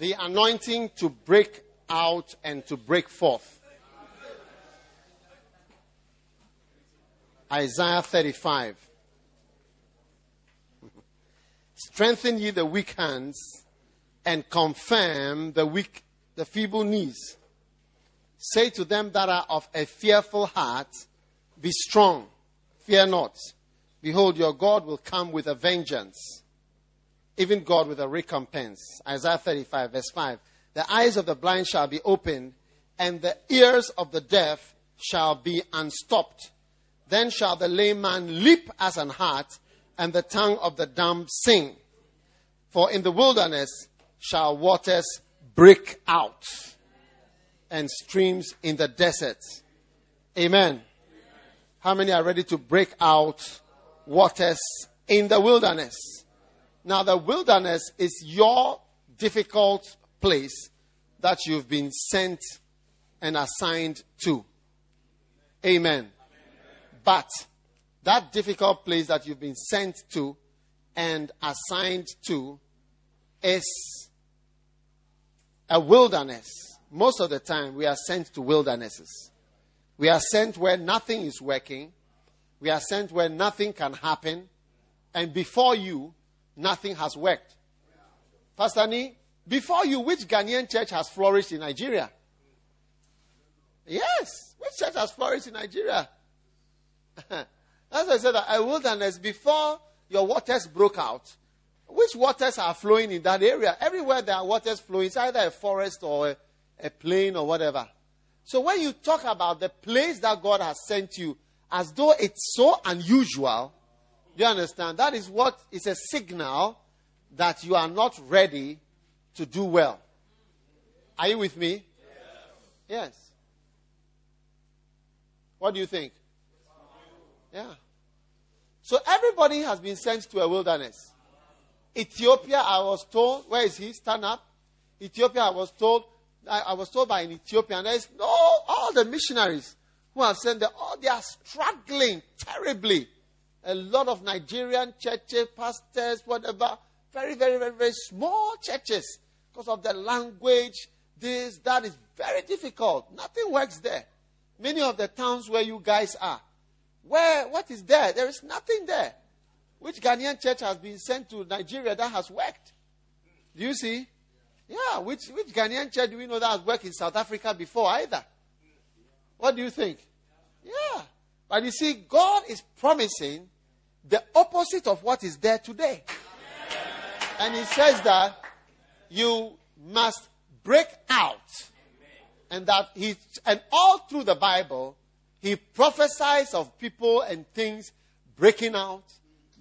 the anointing to break out and to break forth. Isaiah 35. Strengthen ye the weak hands and confirm the weak, the feeble knees. Say to them that are of a fearful heart, Be strong, fear not. Behold, your God will come with a vengeance, even God with a recompense. Isaiah 35, verse 5. The eyes of the blind shall be opened, and the ears of the deaf shall be unstopped. Then shall the lame man leap as an hart, and the tongue of the dumb sing. For in the wilderness shall waters break out, and streams in the desert. Amen. How many are ready to break out waters in the wilderness? Now, the wilderness is your difficult place that you've been sent and assigned to. Amen. But that difficult place that you've been sent to and assigned to is a wilderness. Most of the time, we are sent to wildernesses. We are sent where nothing is working. We are sent where nothing can happen. And before you, nothing has worked. Pastor Nee, before you, which Ghanaian church has flourished in Nigeria? Yes. Which church has flourished in Nigeria? As I said, a wilderness before your waters broke out. Which waters are flowing in that area? Everywhere there are waters flowing, it's either a forest or a, a plain or whatever. So when you talk about the place that God has sent you, as though it's so unusual, do you understand? That is what is a signal that you are not ready to do well. Are you with me? Yes. yes. What do you think? Yeah. So everybody has been sent to a wilderness. Ethiopia, I was told, where is he? Stand up. Ethiopia, I was told, I, I was told by an Ethiopian, there's no, all the missionaries who have sent there, oh, they are struggling terribly. A lot of Nigerian churches, pastors, whatever, very, very, very, very small churches because of the language, this, that is very difficult. Nothing works there. Many of the towns where you guys are, where, what is there? There is nothing there. Which Ghanaian church has been sent to Nigeria that has worked? Do you see? Yeah, which, which Ghanaian church do we know that has worked in South Africa before either? What do you think? Yeah. But you see, God is promising the opposite of what is there today. And He says that you must break out. And that He, and all through the Bible, he prophesies of people and things breaking out,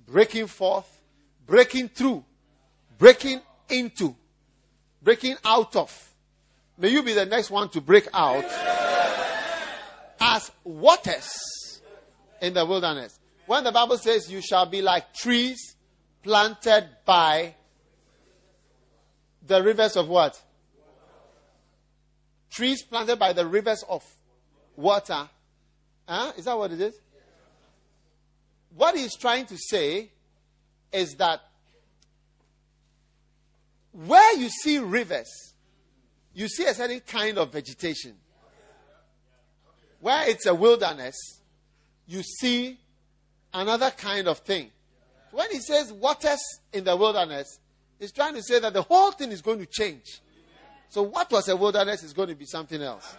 breaking forth, breaking through, breaking into, breaking out of. May you be the next one to break out as waters in the wilderness. When the Bible says you shall be like trees planted by the rivers of what? Trees planted by the rivers of water Huh? Is that what it is? What he's trying to say is that where you see rivers, you see a certain kind of vegetation. Where it's a wilderness, you see another kind of thing. When he says waters in the wilderness, he's trying to say that the whole thing is going to change. So, what was a wilderness is going to be something else.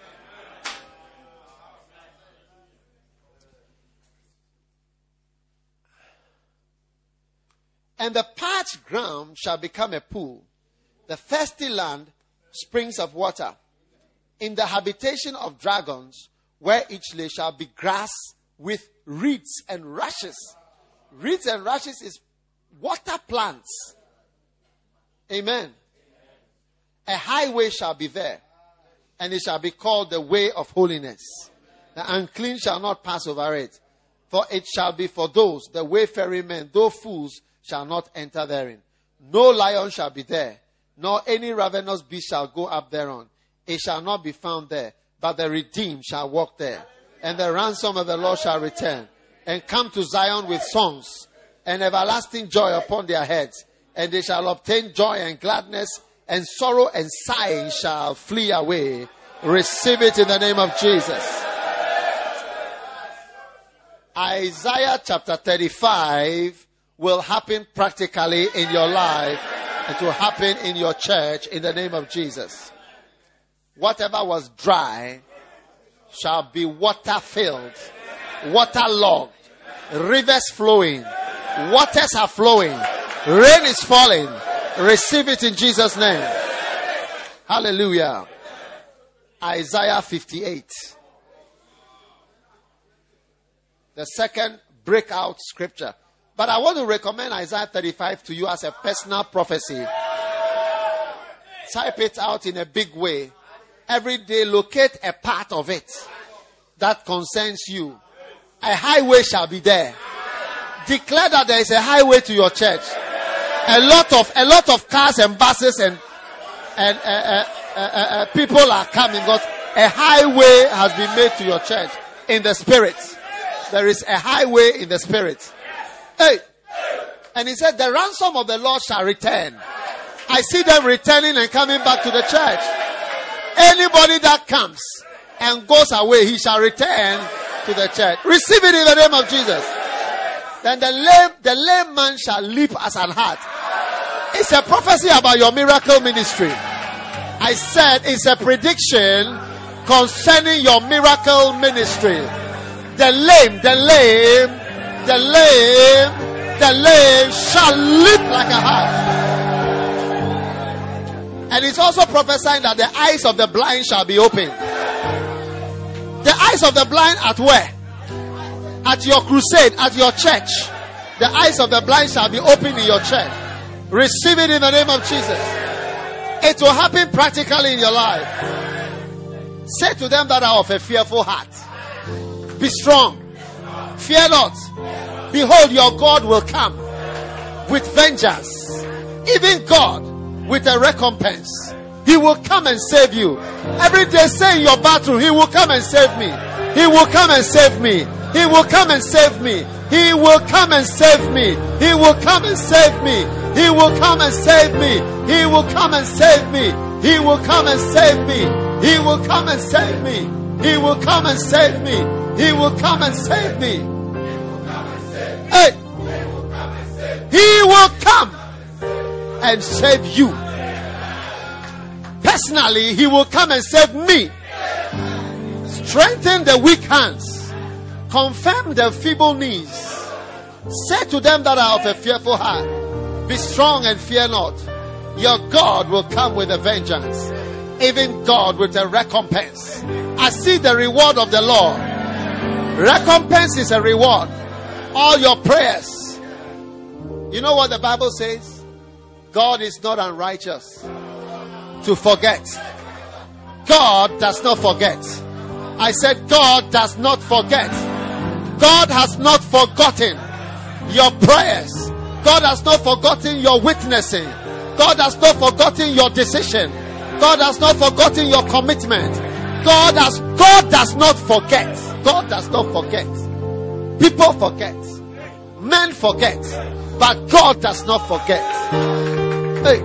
And the parched ground shall become a pool, the thirsty land, springs of water. In the habitation of dragons, where each lay shall be grass with reeds and rushes. Reeds and rushes is water plants. Amen. A highway shall be there, and it shall be called the way of holiness. The unclean shall not pass over it, for it shall be for those, the wayfaring men, though fools, shall not enter therein. No lion shall be there, nor any ravenous beast shall go up thereon. It shall not be found there, but the redeemed shall walk there. And the ransom of the Lord shall return, and come to Zion with songs, and everlasting joy upon their heads. And they shall obtain joy and gladness, and sorrow and sighing shall flee away. Receive it in the name of Jesus. Isaiah chapter 35 will happen practically in your life and to happen in your church in the name of Jesus. Whatever was dry shall be water filled, water logged, rivers flowing, waters are flowing, rain is falling. Receive it in Jesus' name. Hallelujah. Isaiah 58. The second breakout scripture. But I want to recommend Isaiah 35 to you as a personal prophecy. Type it out in a big way. Every day, locate a part of it that concerns you. A highway shall be there. Declare that there is a highway to your church. A lot of a lot of cars and buses and and uh, uh, uh, uh people are coming. Because a highway has been made to your church in the spirit. There is a highway in the spirit. Hey. And he said, the ransom of the Lord shall return. I see them returning and coming back to the church. Anybody that comes and goes away, he shall return to the church. Receive it in the name of Jesus. Then the lame, the lame man shall leap as an hart. It's a prophecy about your miracle ministry. I said it's a prediction concerning your miracle ministry. The lame, the lame the lame, the lame shall leap like a hart. And it's also prophesying that the eyes of the blind shall be opened. The eyes of the blind at where? At your crusade, at your church. The eyes of the blind shall be opened in your church. Receive it in the name of Jesus. It will happen practically in your life. Say to them that are of a fearful heart, Be strong Fear not. Behold, your God will come with vengeance. Even God with a recompense. He will come and save you. Every day say in your bathroom, He will come and save me. He will come and save me. He will come and save me. He will come and save me. He will come and save me. He will come and save me. He will come and save me. He will come and save me. He will come and save me. He will come and save me. He will come and save me. Hey! Will come and save. Me. Hey! He will come and save you. Personally, He will come and save me. Strengthen the weak hands. Confirm the feeble knees. Say to them that are of a fearful heart, Be strong and fear not. Your God will come with a vengeance, even God with a recompense. I see the reward of the Lord Recompense is a reward. All your prayers. You know what the Bible says? God is not unrighteous to forget. God does not forget. I said, God does not forget. God has not forgotten your prayers. God has not forgotten your witnessing. God has not forgotten your decision. God has not forgotten your commitment. God has God does not forget. God does not forget. People forget. Men forget. But God does not forget. Hey.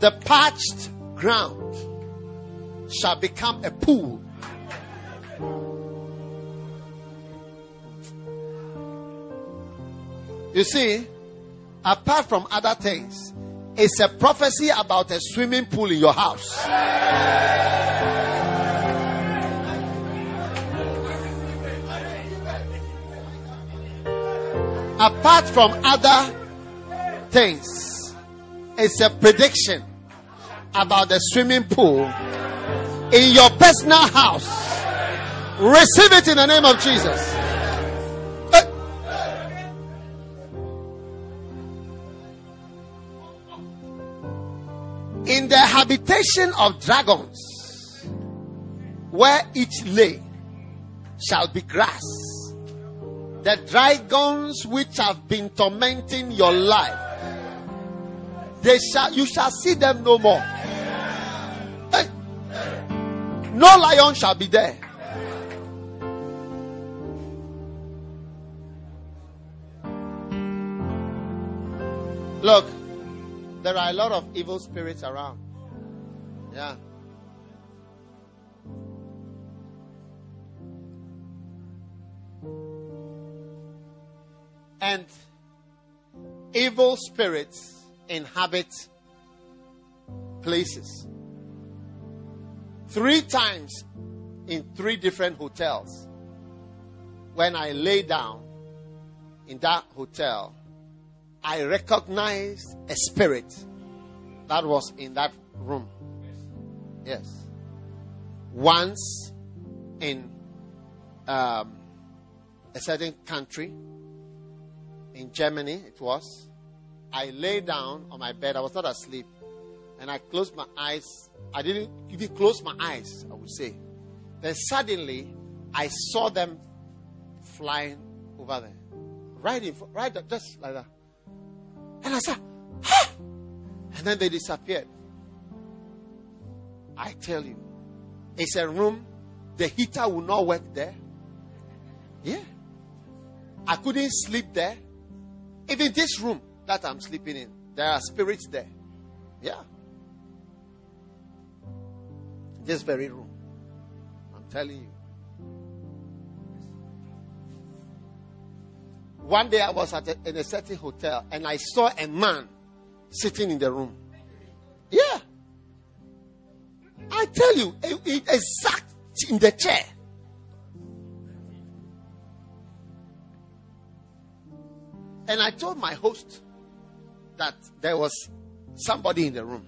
The parched ground shall become a pool. You see, apart from other things, it's a prophecy about a swimming pool in your house. Apart from other things, it's a prediction about the swimming pool in your personal house. Receive it in the name of Jesus. Eh. in the habitation of dragons, where each lay shall be grass. The dragons which have been tormenting your life, they shall you shall see them no more. Hey. No lion shall be there. Look, there are a lot of evil spirits around. Yeah. And evil spirits inhabit places. Three times in three different hotels. When I lay down in that hotel, I recognized a spirit that was in that room. Yes. Once in um, a certain country, in Germany, it was. I lay down on my bed. I was not asleep. And I closed my eyes. I didn't even close my eyes, I would say. Then suddenly, I saw them flying over there. Right in right just like that. And I said, ah! And then they disappeared. I tell you, it's a room, the heater will not work there. Yeah. I couldn't sleep there. Even this room that I'm sleeping in, there are spirits there. Yeah. This very room. I'm telling you. One day I was at a, in a certain hotel and I saw a man sitting in the room. Yeah. I tell you, exact in the chair. And I told my host that there was somebody in the room.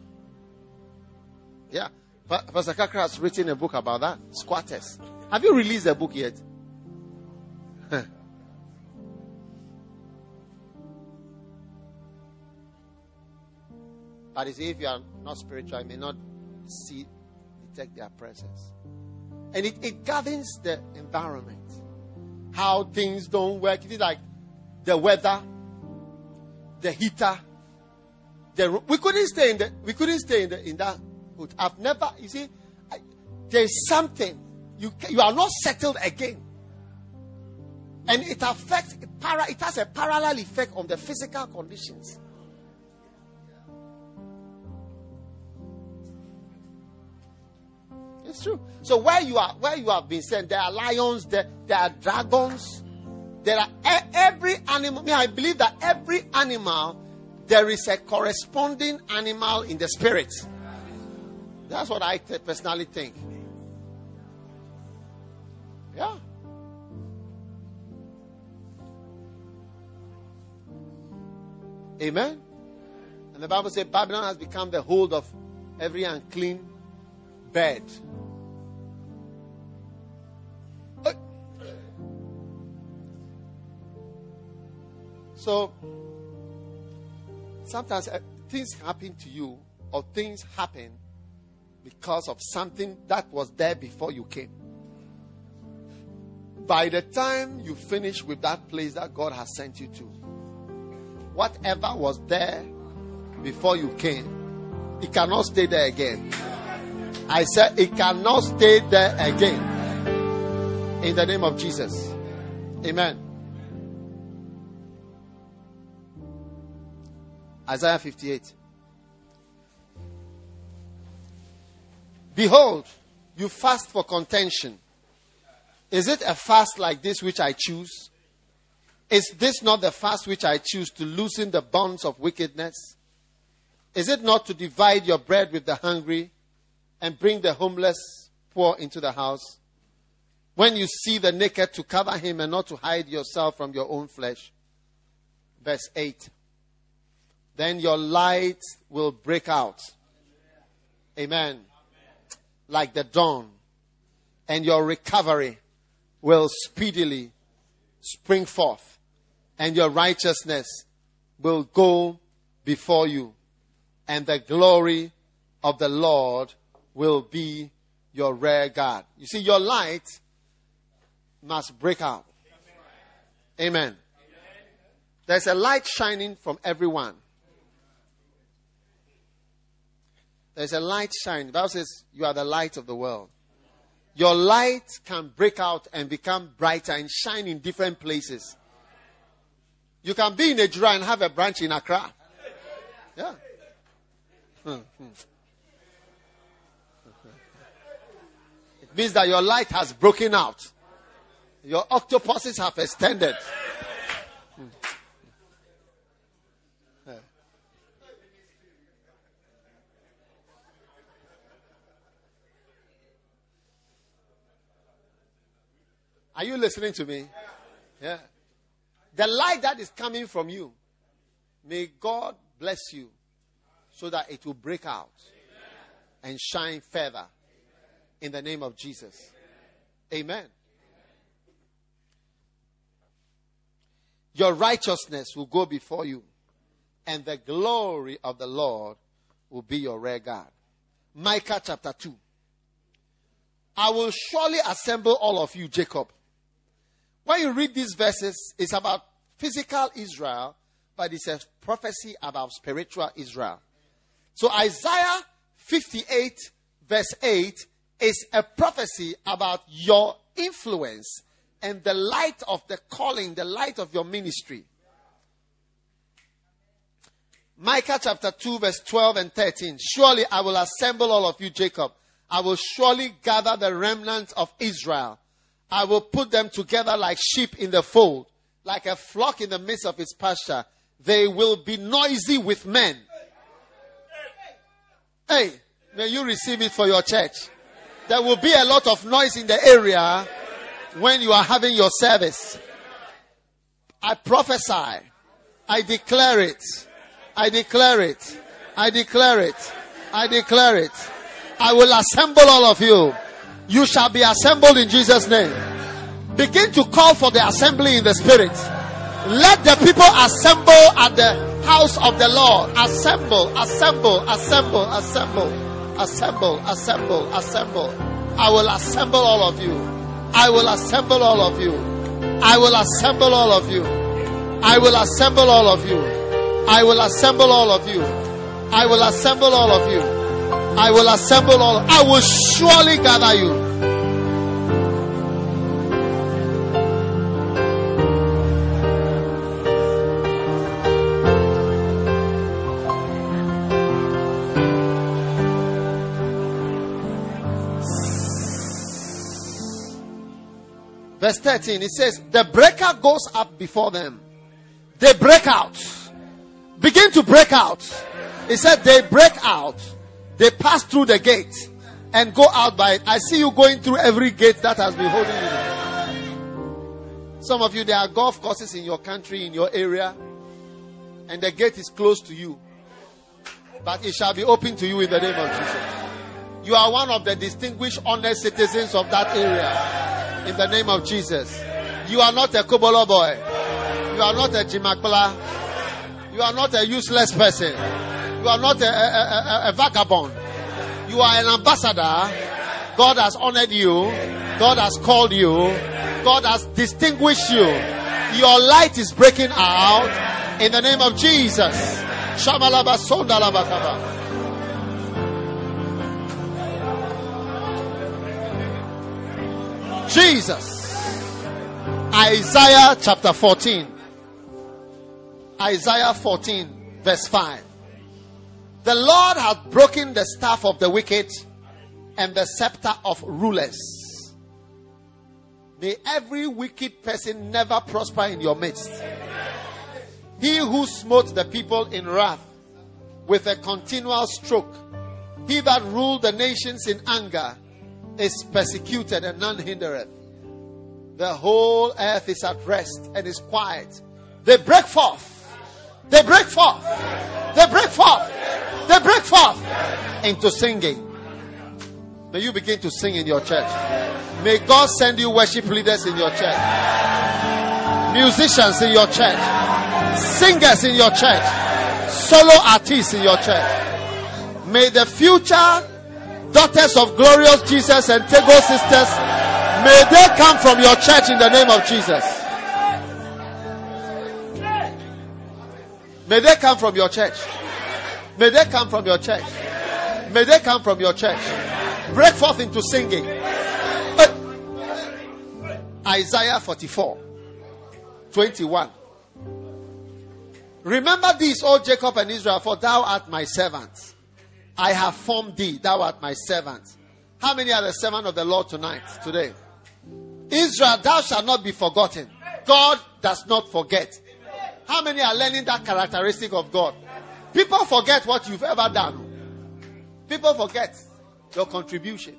Yeah. Pastor Kakra has written a book about that. Squatters. Have you released the book yet? but you see, if you are not spiritual, you may not see, detect their presence. And it, it governs the environment. How things don't work. It is like the weather, the heater. The, we couldn't stay in the, we couldn't stay in, the, in that hood. I've never, you see, I, there's something. You, you are not settled again. And it affects, para, it has a parallel effect on the physical conditions. It's true. So where you are, where you have been sent, there are lions, there, there are dragons, there are every animal. I believe that every animal, there is a corresponding animal in the spirit. That's what I personally think. Yeah. Amen. And the Bible says Babylon has become the hold of every unclean bird. So sometimes uh, things happen to you, or things happen because of something that was there before you came. By the time you finish with that place that God has sent you to, whatever was there before you came, it cannot stay there again. I said it cannot stay there again. In the name of Jesus. Amen. Isaiah 58. Behold, you fast for contention. Is it a fast like this which I choose? Is this not the fast which I choose to loosen the bonds of wickedness? Is it not to divide your bread with the hungry and bring the homeless poor into the house? When you see the naked, to cover him and not to hide yourself from your own flesh. Verse 8 then your light will break out. Amen. Amen. Like the dawn. And your recovery will speedily spring forth. And your righteousness will go before you. And the glory of the Lord will be your rear guard. You see, your light must break out. Amen. There's a light shining from everyone. There's a light shine. The Bible says you are the light of the world. Your light can break out and become brighter and shine in different places. You can be in Ejura and have a branch in Accra. Yeah. Hmm, hmm. It means that your light has broken out. Your octopuses have extended. Are you listening to me? Yeah. The light that is coming from you, may God bless you so that it will break out and shine further in the name of Jesus. Amen. Your righteousness will go before you, and the glory of the Lord will be your rear guard. Micah chapter 2. I will surely assemble all of you, Jacob when you read these verses, it's about physical Israel, but it's a prophecy about spiritual Israel. So Isaiah 58, verse 8, is a prophecy about your influence and the light of the calling, the light of your ministry. Micah chapter 2, verse 12 and 13. Surely I will assemble all of you, Jacob. I will surely gather the remnant of Israel. I will put them together like sheep in the fold, like a flock in the midst of its pasture. They will be noisy with men. Hey, may you receive it for your church. There will be a lot of noise in the area when you are having your service. I prophesy. I declare it. I declare it. I declare it. I declare it. I will assemble all of you. You shall be assembled in Jesus' name. Begin to call for the assembly in the spirit. Let the people assemble at the house of the Lord. Assemble, assemble, assemble, assemble, assemble, assemble, assemble. I will assemble all of you. I will assemble all of you. I will assemble all of you. I will assemble all of you. I will assemble all of you. I will assemble all of you. I will assemble all. I will surely gather you. Verse 13, it says, The breaker goes up before them. They break out. Begin to break out. He said, They break out they pass through the gate and go out by it. I see you going through every gate that has been holding you. Some of you, there are golf courses in your country, in your area, and the gate is closed to you. But it shall be open to you in the name of Jesus. You are one of the distinguished, honest citizens of that area. In the name of Jesus. You are not a Kobolo boy. You are not a Jimakbala. You are not a useless person. You are not a, a, a, a vagabond. You are an ambassador. God has honored you. God has called you. God has distinguished you. Your light is breaking out in the name of Jesus. Jesus. Isaiah chapter 14. Isaiah 14, verse 5. The Lord hath broken the staff of the wicked and the scepter of rulers. May every wicked person never prosper in your midst. He who smote the people in wrath with a continual stroke, he that ruled the nations in anger, is persecuted and none hindereth. The whole earth is at rest and is quiet. They break forth. They break forth. They break forth. They break forth into singing. May you begin to sing in your church. May God send you worship leaders in your church, musicians in your church, singers in your church, solo artists in your church. May the future daughters of glorious Jesus and Tagoe sisters, may they come from your church in the name of Jesus. May they come from your church. May they come from your church. May they come from your church. Break forth into singing. Isaiah 44 21. Remember this, O Jacob and Israel, for thou art my servant. I have formed thee, thou art my servant. How many are the servant of the Lord tonight, today? Israel, thou shalt not be forgotten. God does not forget. How many are learning that characteristic of God? People forget what you've ever done. People forget your contribution.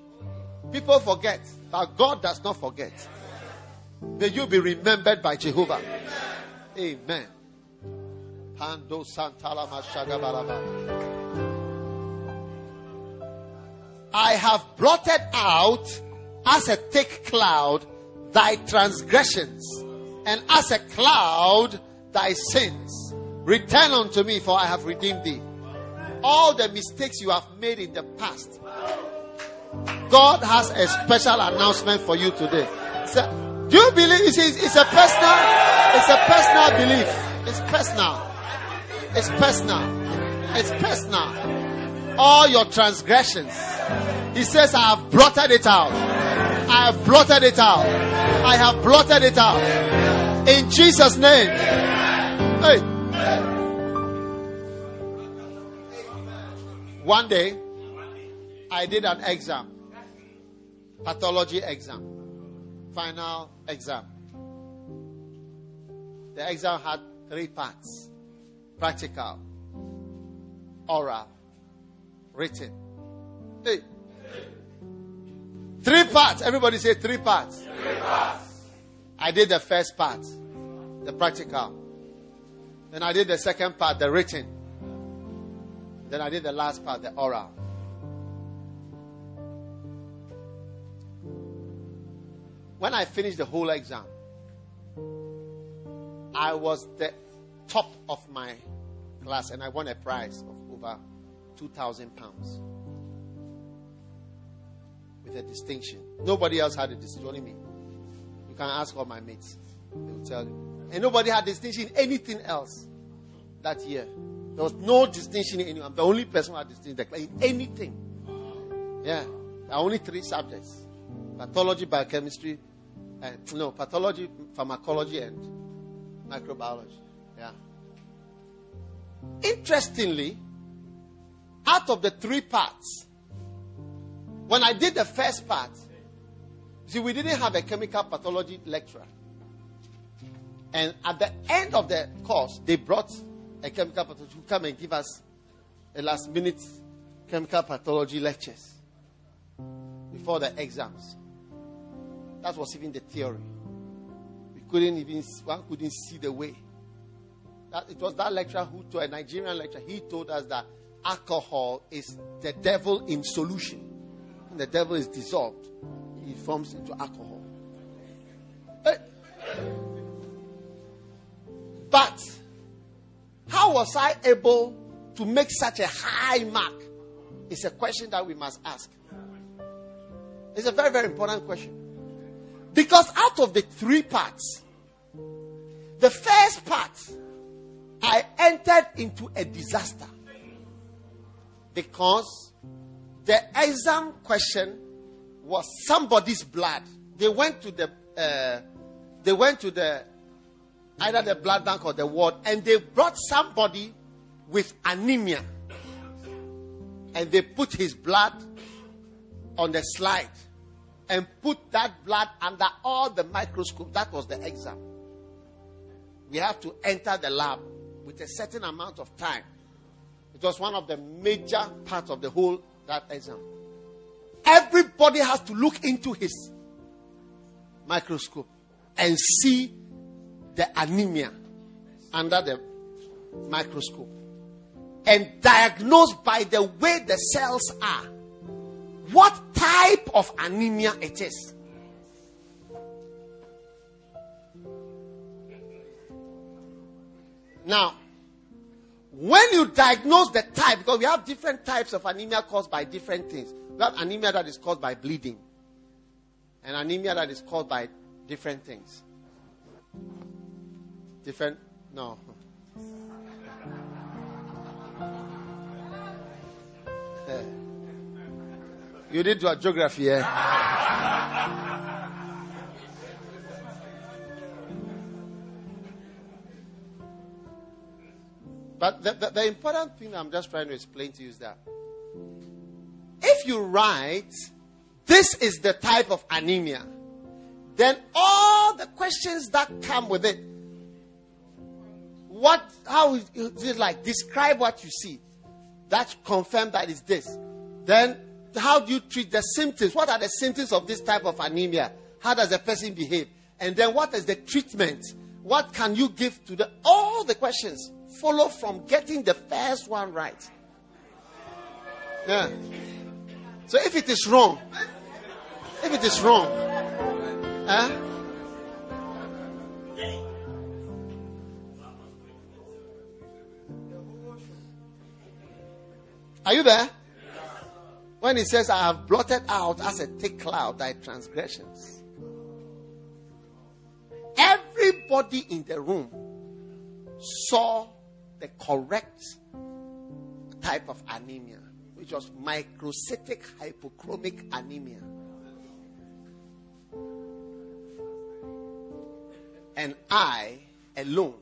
People forget, but God does not forget. May you be remembered by Jehovah. Amen. Pando I have blotted out as a thick cloud thy transgressions, and as a cloud thy sins. Return unto me, for I have redeemed thee. All the mistakes you have made in the past, God has a special announcement for you today. So, do you believe it's, it's a personal, it's a personal belief. It's personal. It's personal. It's personal. All your transgressions. He says, I have blotted it out. I have blotted it out. I have blotted it out. In Jesus' name. Hey. One day, I did an exam, pathology exam, final exam. The exam had three parts practical, oral, written. Hey. Three parts. Everybody say three parts. Three parts. I did the first part, the practical. Then I did the second part, the written. Then I did the last part, the oral. When I finished the whole exam, I was the top of my class and I won a prize of over 2,000 pounds with a distinction. Nobody else had a distinction, only me. Can ask all my mates, they will tell you. And nobody had distinction in anything else that year. There was no distinction in anyone. I'm the only person who had distinction in anything. Yeah. There are only three subjects pathology, biochemistry, and no, pathology, pharmacology, and microbiology. Yeah. Interestingly, out of the three parts, when I did the first part, see, we didn't have a chemical pathology lecturer. And at the end of the course, they brought a chemical pathologist to come and give us a last minute chemical pathology lectures before the exams. That was even the theory. We couldn't even, one couldn't see the way. That, it was that lecturer who told, a Nigerian lecturer, he told us that alcohol is the devil in solution. When the devil is dissolved, he forms into alcohol. Eh. But how was I able to make such a high mark? It's a question that we must ask. It's a very, very important question. Because out of the three parts, the first part, I entered into a disaster. Because the exam question was somebody's blood. They went to the, uh, they went to the, either the blood bank or the ward, and they brought somebody with anemia. And they put his blood on the slide and put that blood under all the microscope. That was the exam. We have to enter the lab with a certain amount of time. It was one of the major parts of the whole that exam. Everybody has to look into his microscope and see the anemia under the microscope and diagnose by the way the cells are what type of anemia it is. Now, when you diagnose the type, because we have different types of anemia caused by different things. Have anemia that is caused by bleeding, and anemia that is caused by different things. Different, no. You did your geography, eh? But the, the, the important thing I'm just trying to explain to you is that if you write, this is the type of anemia, then all the questions that come with it, what, how is it like? Describe what you see. That confirm that is this. Then, how do you treat the symptoms? What are the symptoms of this type of anemia? How does the person behave? And then, what is the treatment? What can you give to the all the questions? Follow from getting the first one right. Yeah. So if it is wrong, if it is wrong, huh? Are you there? When he says, I have blotted out as a thick cloud thy transgressions. Everybody in the room saw the correct type of anemia, which was microcytic hypochromic anemia. And I alone,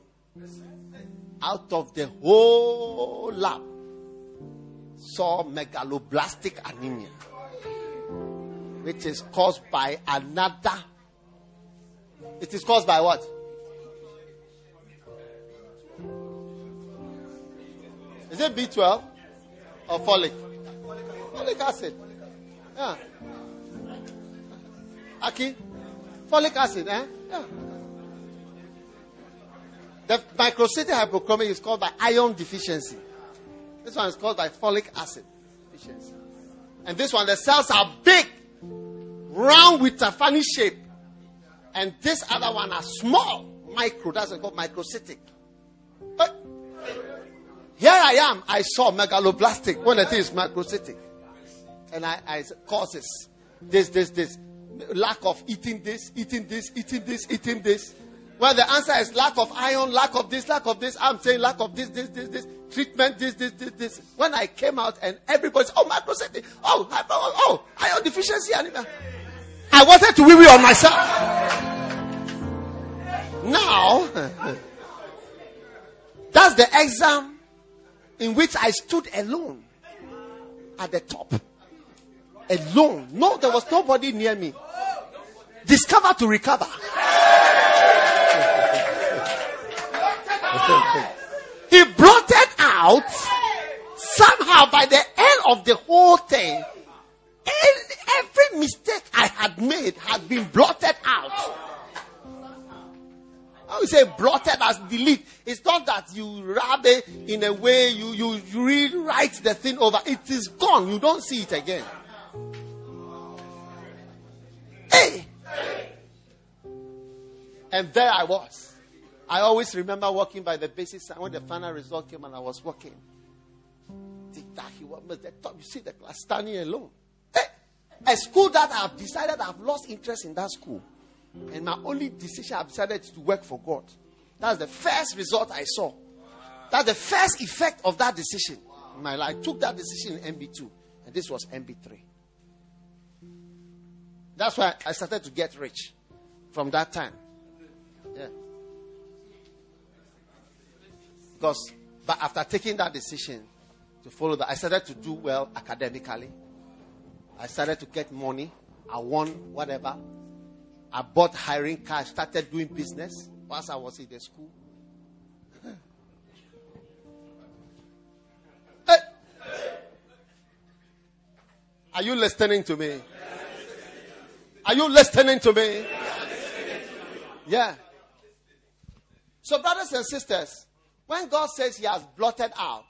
out of the whole lab, saw megaloblastic anemia, which is caused by another. It is caused by what? Is it B12 or folic? Folic acid. Yeah. Aki? Folic acid, eh? Yeah. The microcytic hypochromic is called by iron deficiency. This one is called by folic acid deficiency. And this one, the cells are big, round with a funny shape. And this other one are small, micro. That's called microcytic. But here I am. I saw megaloblastic when it is macrocytic. And I, I causes this, this, this. Lack of eating this, eating this, eating this, eating this. Well, the answer is lack of iron, lack of this, lack of this. I'm saying lack of this, this, this, this. Treatment, this, this, this, this. When I came out and everybody's, oh, macrocytic, oh, oh, oh, iron deficiency. I wanted to wee on myself. Now, that's the exam in which I stood alone at the top. Alone. No, there was nobody near me. Discover to recover. he blotted out somehow by the end of the whole thing. Every mistake I had made had been blotted out. I would say blotted as delete. It's not that you rub it in a way you, you rewrite the thing over. It is gone. You don't see it again. And there I was. I always remember walking by the basis and when the final result came and I was walking. You see the class standing alone. Hey, a school that I've decided I've lost interest in that school. And my only decision I've decided is to work for God. That's the first result I saw. That's the first effect of that decision in my life. I took that decision in MB2, and this was MB3. That's why I started to get rich from that time. Yeah. Because but after taking that decision to follow that, I started to do well academically. I started to get money. I won whatever. I bought hiring car, started doing business whilst I was in the school. hey. Are you listening to me? Are you listening to me? Yeah. So, brothers and sisters, when God says He has blotted out,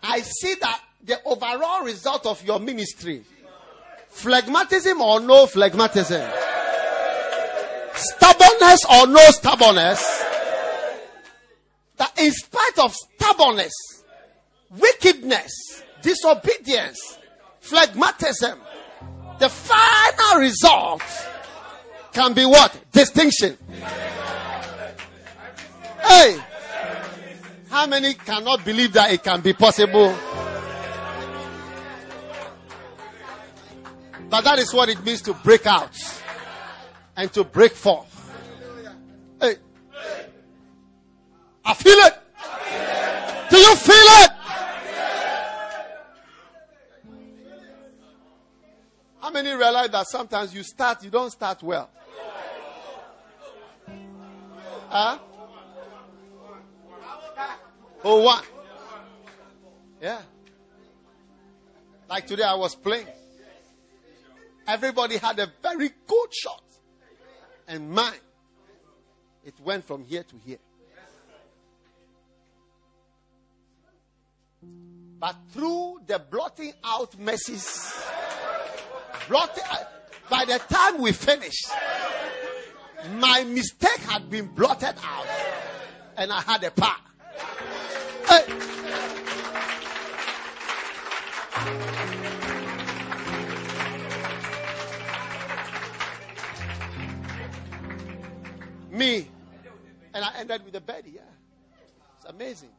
I see that the overall result of your ministry, phlegmatism or no phlegmatism, stubbornness or no stubbornness, that in spite of stubbornness, wickedness, disobedience, phlegmatism, the final result can be what? Distinction. Hey! How many cannot believe that it can be possible? But that is what it means to break out and to break forth. Hey. I feel it. Do you you feel it? How many realize that sometimes you start, you don't start well? Huh? Oh, one. Yeah. Like today, I was playing. Everybody had a very good shot. And mine, it went from here to here. But through the blotting out messes, blotting, uh, by the time we finished, my mistake had been blotted out and I had a par. Hey. Me. And I ended with a birdie, yeah. It's amazing.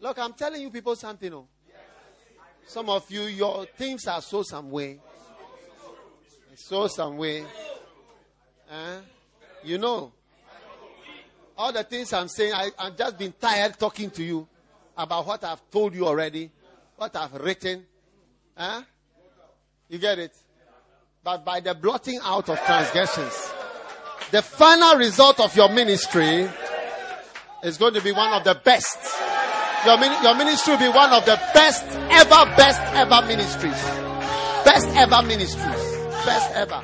Look, I'm telling you people something. Oh. Some of you, your things are so some way. So some way. Uh, you know. All the things I'm saying, I, I've just been tired talking to you about what I've told you already, what I've written. Huh? You get it? But by the blotting out of transgressions, the final result of your ministry is going to be one of the best. Your, your ministry will be one of the best ever, best ever ministries. Best ever ministries. Best ever.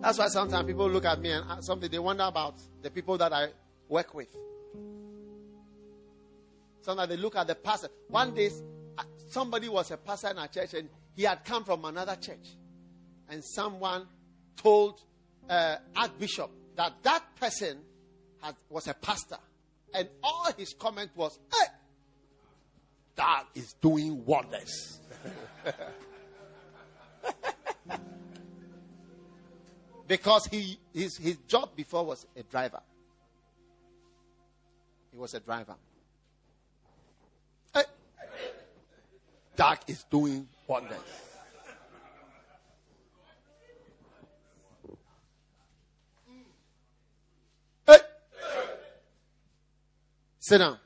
That's why sometimes people look at me and something they wonder about the people that I work with. Sometimes they look at the pastor. One day, uh, somebody was a pastor in our church and he had come from another church. And someone told uh, Archbishop that that person had, was a pastor. And all his comment was, hey, that is doing wonders. because he, his, his job before was a driver. He was a driver. Hey, Doug is doing wonders. Sit down.